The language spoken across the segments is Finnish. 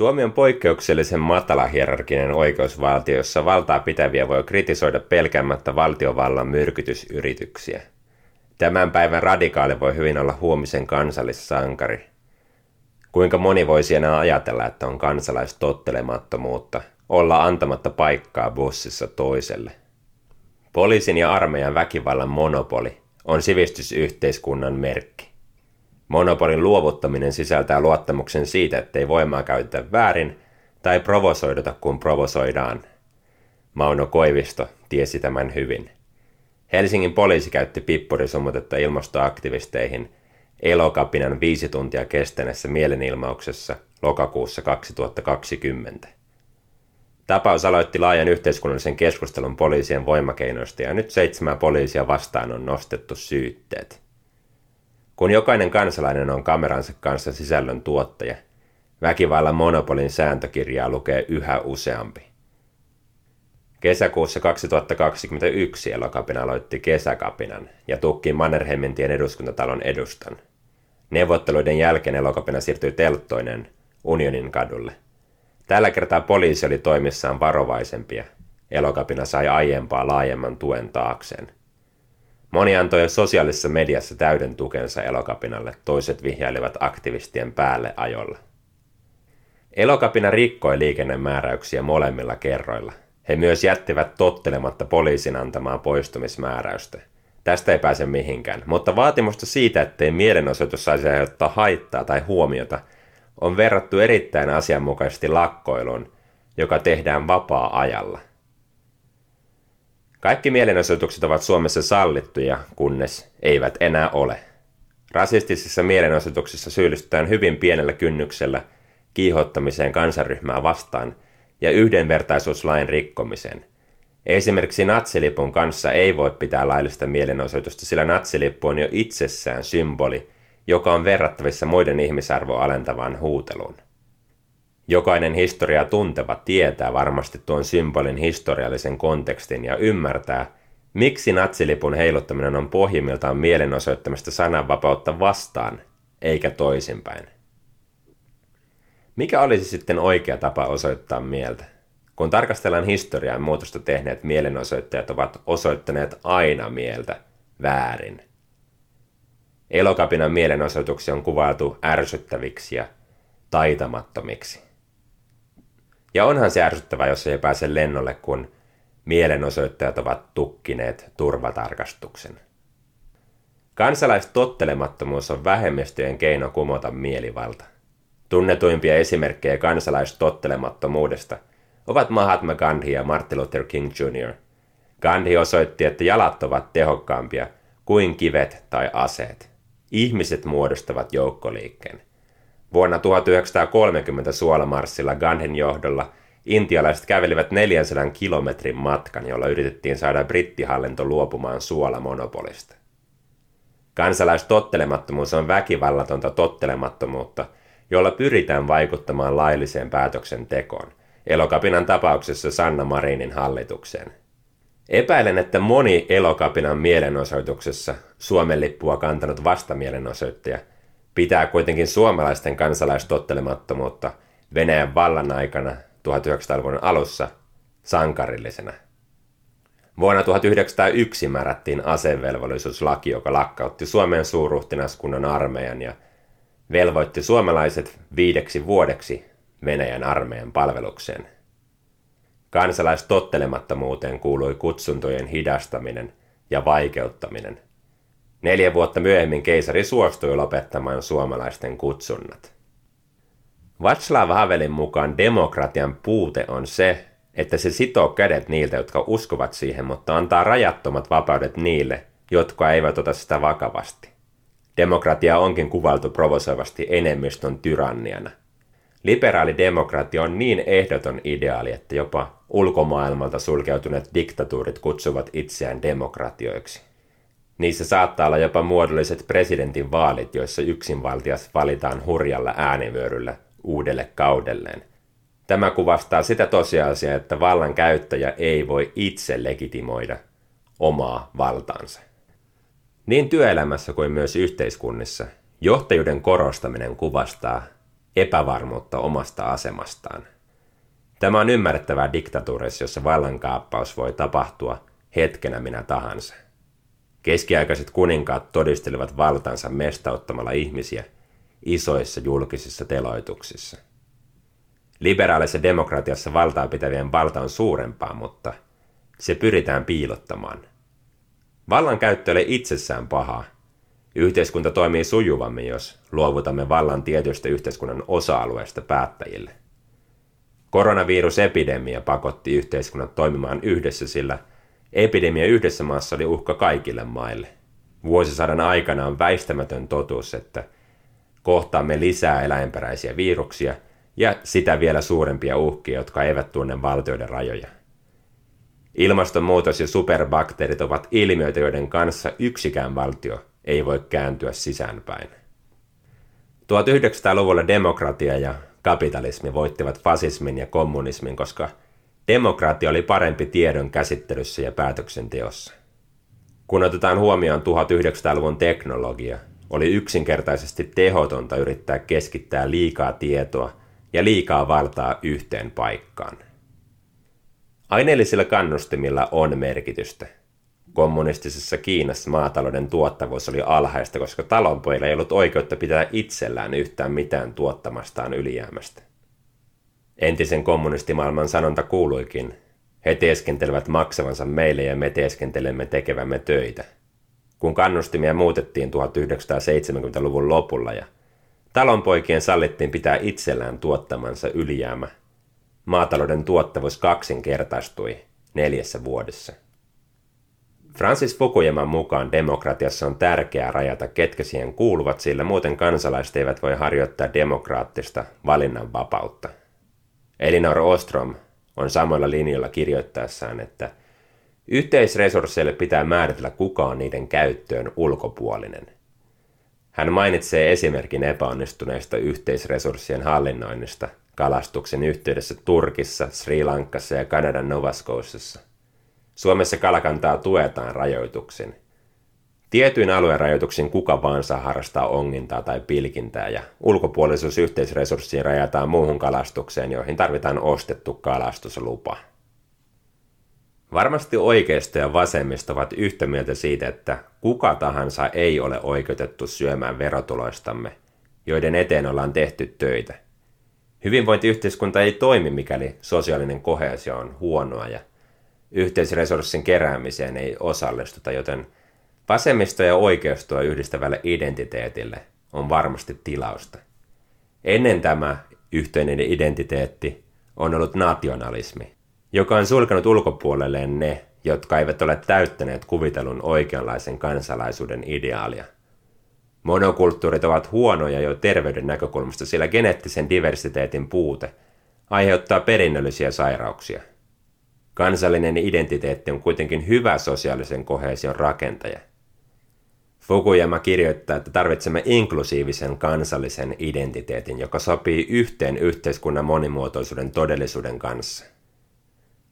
Suomi on poikkeuksellisen matala hierarkinen oikeusvaltio, jossa valtaa pitäviä voi kritisoida pelkäämättä valtiovallan myrkytysyrityksiä. Tämän päivän radikaali voi hyvin olla huomisen kansallissankari. Kuinka moni voisi enää ajatella, että on kansalaistottelemattomuutta, olla antamatta paikkaa bussissa toiselle. Poliisin ja armeijan väkivallan monopoli on sivistysyhteiskunnan merkki. Monopolin luovuttaminen sisältää luottamuksen siitä, ettei voimaa käytetä väärin tai provosoiduta, kun provosoidaan. Mauno Koivisto tiesi tämän hyvin. Helsingin poliisi käytti pippurisumutetta ilmastoaktivisteihin elokapinan viisi tuntia kestäneessä mielenilmauksessa lokakuussa 2020. Tapaus aloitti laajan yhteiskunnallisen keskustelun poliisien voimakeinoista ja nyt seitsemän poliisia vastaan on nostettu syytteet. Kun jokainen kansalainen on kameransa kanssa sisällön tuottaja, väkivallan monopolin sääntökirjaa lukee yhä useampi. Kesäkuussa 2021 Elokapina aloitti kesäkapinan ja tukki Mannerheimintien eduskuntatalon edustan. Neuvotteluiden jälkeen Elokapina siirtyi Telttoinen Unionin kadulle. Tällä kertaa poliisi oli toimissaan varovaisempia. Elokapina sai aiempaa laajemman tuen taakseen – Moni antoi sosiaalisessa mediassa täyden tukensa elokapinalle, toiset vihjailivat aktivistien päälle ajolla. Elokapina rikkoi liikennemääräyksiä molemmilla kerroilla. He myös jättivät tottelematta poliisin antamaa poistumismääräystä. Tästä ei pääse mihinkään, mutta vaatimusta siitä, ettei mielenosoitus saisi aiheuttaa haittaa tai huomiota, on verrattu erittäin asianmukaisesti lakkoiluun, joka tehdään vapaa-ajalla. Kaikki mielenosoitukset ovat Suomessa sallittuja, kunnes eivät enää ole. Rasistisissa mielenosoituksissa syyllistytään hyvin pienellä kynnyksellä kiihottamiseen kansanryhmää vastaan ja yhdenvertaisuuslain rikkomiseen. Esimerkiksi natsilipun kanssa ei voi pitää laillista mielenosoitusta, sillä natsilippu on jo itsessään symboli, joka on verrattavissa muiden ihmisarvoa alentavaan huuteluun. Jokainen historiaa tunteva tietää varmasti tuon symbolin historiallisen kontekstin ja ymmärtää, miksi natsilipun heiluttaminen on pohjimmiltaan mielenosoittamista sananvapautta vastaan, eikä toisinpäin. Mikä olisi sitten oikea tapa osoittaa mieltä? Kun tarkastellaan historiaa, muutosta tehneet mielenosoittajat ovat osoittaneet aina mieltä väärin. Elokapinan mielenosoituksia on kuvailtu ärsyttäviksi ja taitamattomiksi. Ja onhan se ärsyttävää, jos ei pääse lennolle, kun mielenosoittajat ovat tukkineet turvatarkastuksen. Kansalaistottelemattomuus on vähemmistöjen keino kumota mielivalta. Tunnetuimpia esimerkkejä kansalaistottelemattomuudesta ovat Mahatma Gandhi ja Martin Luther King Jr. Gandhi osoitti, että jalat ovat tehokkaampia kuin kivet tai aseet. Ihmiset muodostavat joukkoliikkeen. Vuonna 1930 suolamarssilla Gandhin johdolla intialaiset kävelivät 400 kilometrin matkan, jolla yritettiin saada brittihallinto luopumaan suolamonopolista. Kansalaistottelemattomuus on väkivallatonta tottelemattomuutta, jolla pyritään vaikuttamaan lailliseen päätöksentekoon, Elokapinan tapauksessa Sanna Marinin hallitukseen. Epäilen, että moni Elokapinan mielenosoituksessa Suomen lippua kantanut vastamielenosoittaja – pitää kuitenkin suomalaisten kansalaistottelemattomuutta Venäjän vallan aikana 1900-luvun alussa sankarillisena. Vuonna 1901 määrättiin asevelvollisuuslaki, joka lakkautti Suomen suurruhtinaskunnan armeijan ja velvoitti suomalaiset viideksi vuodeksi Venäjän armeijan palvelukseen. Kansalaistottelemattomuuteen kuului kutsuntojen hidastaminen ja vaikeuttaminen – Neljä vuotta myöhemmin keisari suostui lopettamaan suomalaisten kutsunnat. Václav Havelin mukaan demokratian puute on se, että se sitoo kädet niiltä, jotka uskovat siihen, mutta antaa rajattomat vapaudet niille, jotka eivät ota sitä vakavasti. Demokratia onkin kuvaltu provosoivasti enemmistön tyranniana. Liberaali demokratia on niin ehdoton ideaali, että jopa ulkomaailmalta sulkeutuneet diktatuurit kutsuvat itseään demokratioiksi. Niissä saattaa olla jopa muodolliset presidentin vaalit, joissa yksinvaltias valitaan hurjalla äänivyöryllä uudelle kaudelleen. Tämä kuvastaa sitä tosiasiaa, että vallan käyttäjä ei voi itse legitimoida omaa valtaansa. Niin työelämässä kuin myös yhteiskunnissa johtajuuden korostaminen kuvastaa epävarmuutta omasta asemastaan. Tämä on ymmärrettävää diktatuurissa, jossa vallankaappaus voi tapahtua hetkenä minä tahansa. Keskiaikaiset kuninkaat todistelivat valtansa mestauttamalla ihmisiä isoissa julkisissa teloituksissa. Liberaalissa demokratiassa valtaa pitävien valta on suurempaa, mutta se pyritään piilottamaan. Vallan käyttö ei itsessään paha. Yhteiskunta toimii sujuvammin, jos luovutamme vallan tietystä yhteiskunnan osa-alueesta päättäjille. Koronavirusepidemia pakotti yhteiskunnat toimimaan yhdessä, sillä epidemia yhdessä maassa oli uhka kaikille maille. Vuosisadan aikana on väistämätön totuus, että kohtaamme lisää eläinperäisiä viruksia ja sitä vielä suurempia uhkia, jotka eivät tunne valtioiden rajoja. Ilmastonmuutos ja superbakteerit ovat ilmiöitä, joiden kanssa yksikään valtio ei voi kääntyä sisäänpäin. 1900-luvulla demokratia ja kapitalismi voittivat fasismin ja kommunismin, koska demokratia oli parempi tiedon käsittelyssä ja päätöksenteossa. Kun otetaan huomioon 1900-luvun teknologia, oli yksinkertaisesti tehotonta yrittää keskittää liikaa tietoa ja liikaa valtaa yhteen paikkaan. Aineellisilla kannustimilla on merkitystä. Kommunistisessa Kiinassa maatalouden tuottavuus oli alhaista, koska talonpojilla ei ollut oikeutta pitää itsellään yhtään mitään tuottamastaan ylijäämästä. Entisen kommunistimaailman sanonta kuuluikin, he teeskentelevät maksavansa meille ja me teeskentelemme tekevämme töitä. Kun kannustimia muutettiin 1970-luvun lopulla ja talonpoikien sallittiin pitää itsellään tuottamansa ylijäämä, maatalouden tuottavuus kaksinkertaistui neljässä vuodessa. Francis Fukuyaman mukaan demokratiassa on tärkeää rajata, ketkä siihen kuuluvat, sillä muuten kansalaiset eivät voi harjoittaa demokraattista valinnanvapautta. Elinor Ostrom on samoilla linjoilla kirjoittaessaan, että yhteisresursseille pitää määritellä kuka on niiden käyttöön ulkopuolinen. Hän mainitsee esimerkin epäonnistuneista yhteisresurssien hallinnoinnista kalastuksen yhteydessä Turkissa, Sri Lankassa ja Kanadan Nova Scotiassa. Suomessa kalakantaa tuetaan rajoituksin. Tietyin alueen rajoituksin kuka vaan saa harrastaa ongintaa tai pilkintää ja ulkopuolisuus yhteisresurssiin rajataan muuhun kalastukseen, joihin tarvitaan ostettu kalastuslupa. Varmasti oikeisto ja vasemmista ovat yhtä mieltä siitä, että kuka tahansa ei ole oikeutettu syömään verotuloistamme, joiden eteen ollaan tehty töitä. Hyvinvointiyhteiskunta ei toimi, mikäli sosiaalinen kohesio on huonoa ja yhteisresurssin keräämiseen ei osallistuta, joten vasemmisto ja oikeistoa yhdistävälle identiteetille on varmasti tilausta. Ennen tämä yhteinen identiteetti on ollut nationalismi, joka on sulkenut ulkopuolelleen ne, jotka eivät ole täyttäneet kuvitelun oikeanlaisen kansalaisuuden ideaalia. Monokulttuurit ovat huonoja jo terveyden näkökulmasta, sillä geneettisen diversiteetin puute aiheuttaa perinnöllisiä sairauksia. Kansallinen identiteetti on kuitenkin hyvä sosiaalisen kohesion rakentaja. Fukuyama kirjoittaa, että tarvitsemme inklusiivisen kansallisen identiteetin, joka sopii yhteen yhteiskunnan monimuotoisuuden todellisuuden kanssa.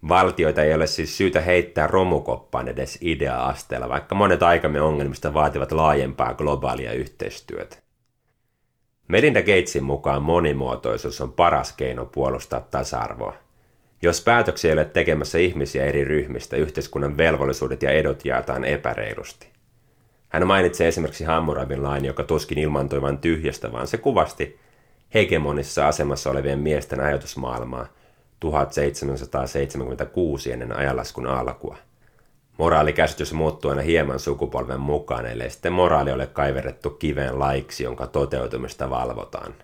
Valtioita ei ole siis syytä heittää romukoppaan edes idea-asteella, vaikka monet aikamme ongelmista vaativat laajempaa globaalia yhteistyötä. Melinda Gatesin mukaan monimuotoisuus on paras keino puolustaa tasa-arvoa. Jos päätöksiä ei ole tekemässä ihmisiä eri ryhmistä, yhteiskunnan velvollisuudet ja edut jaetaan epäreilusti. Hän mainitsee esimerkiksi Hammurabin lain, joka tuskin ilmantui vain tyhjästä, vaan se kuvasti hegemonissa asemassa olevien miesten ajatusmaailmaa 1776 ennen ajanlaskun alkua. Moraalikäsitys muuttuu aina hieman sukupolven mukaan, ellei sitten moraali ole kaiverrettu kiveen laiksi, jonka toteutumista valvotaan.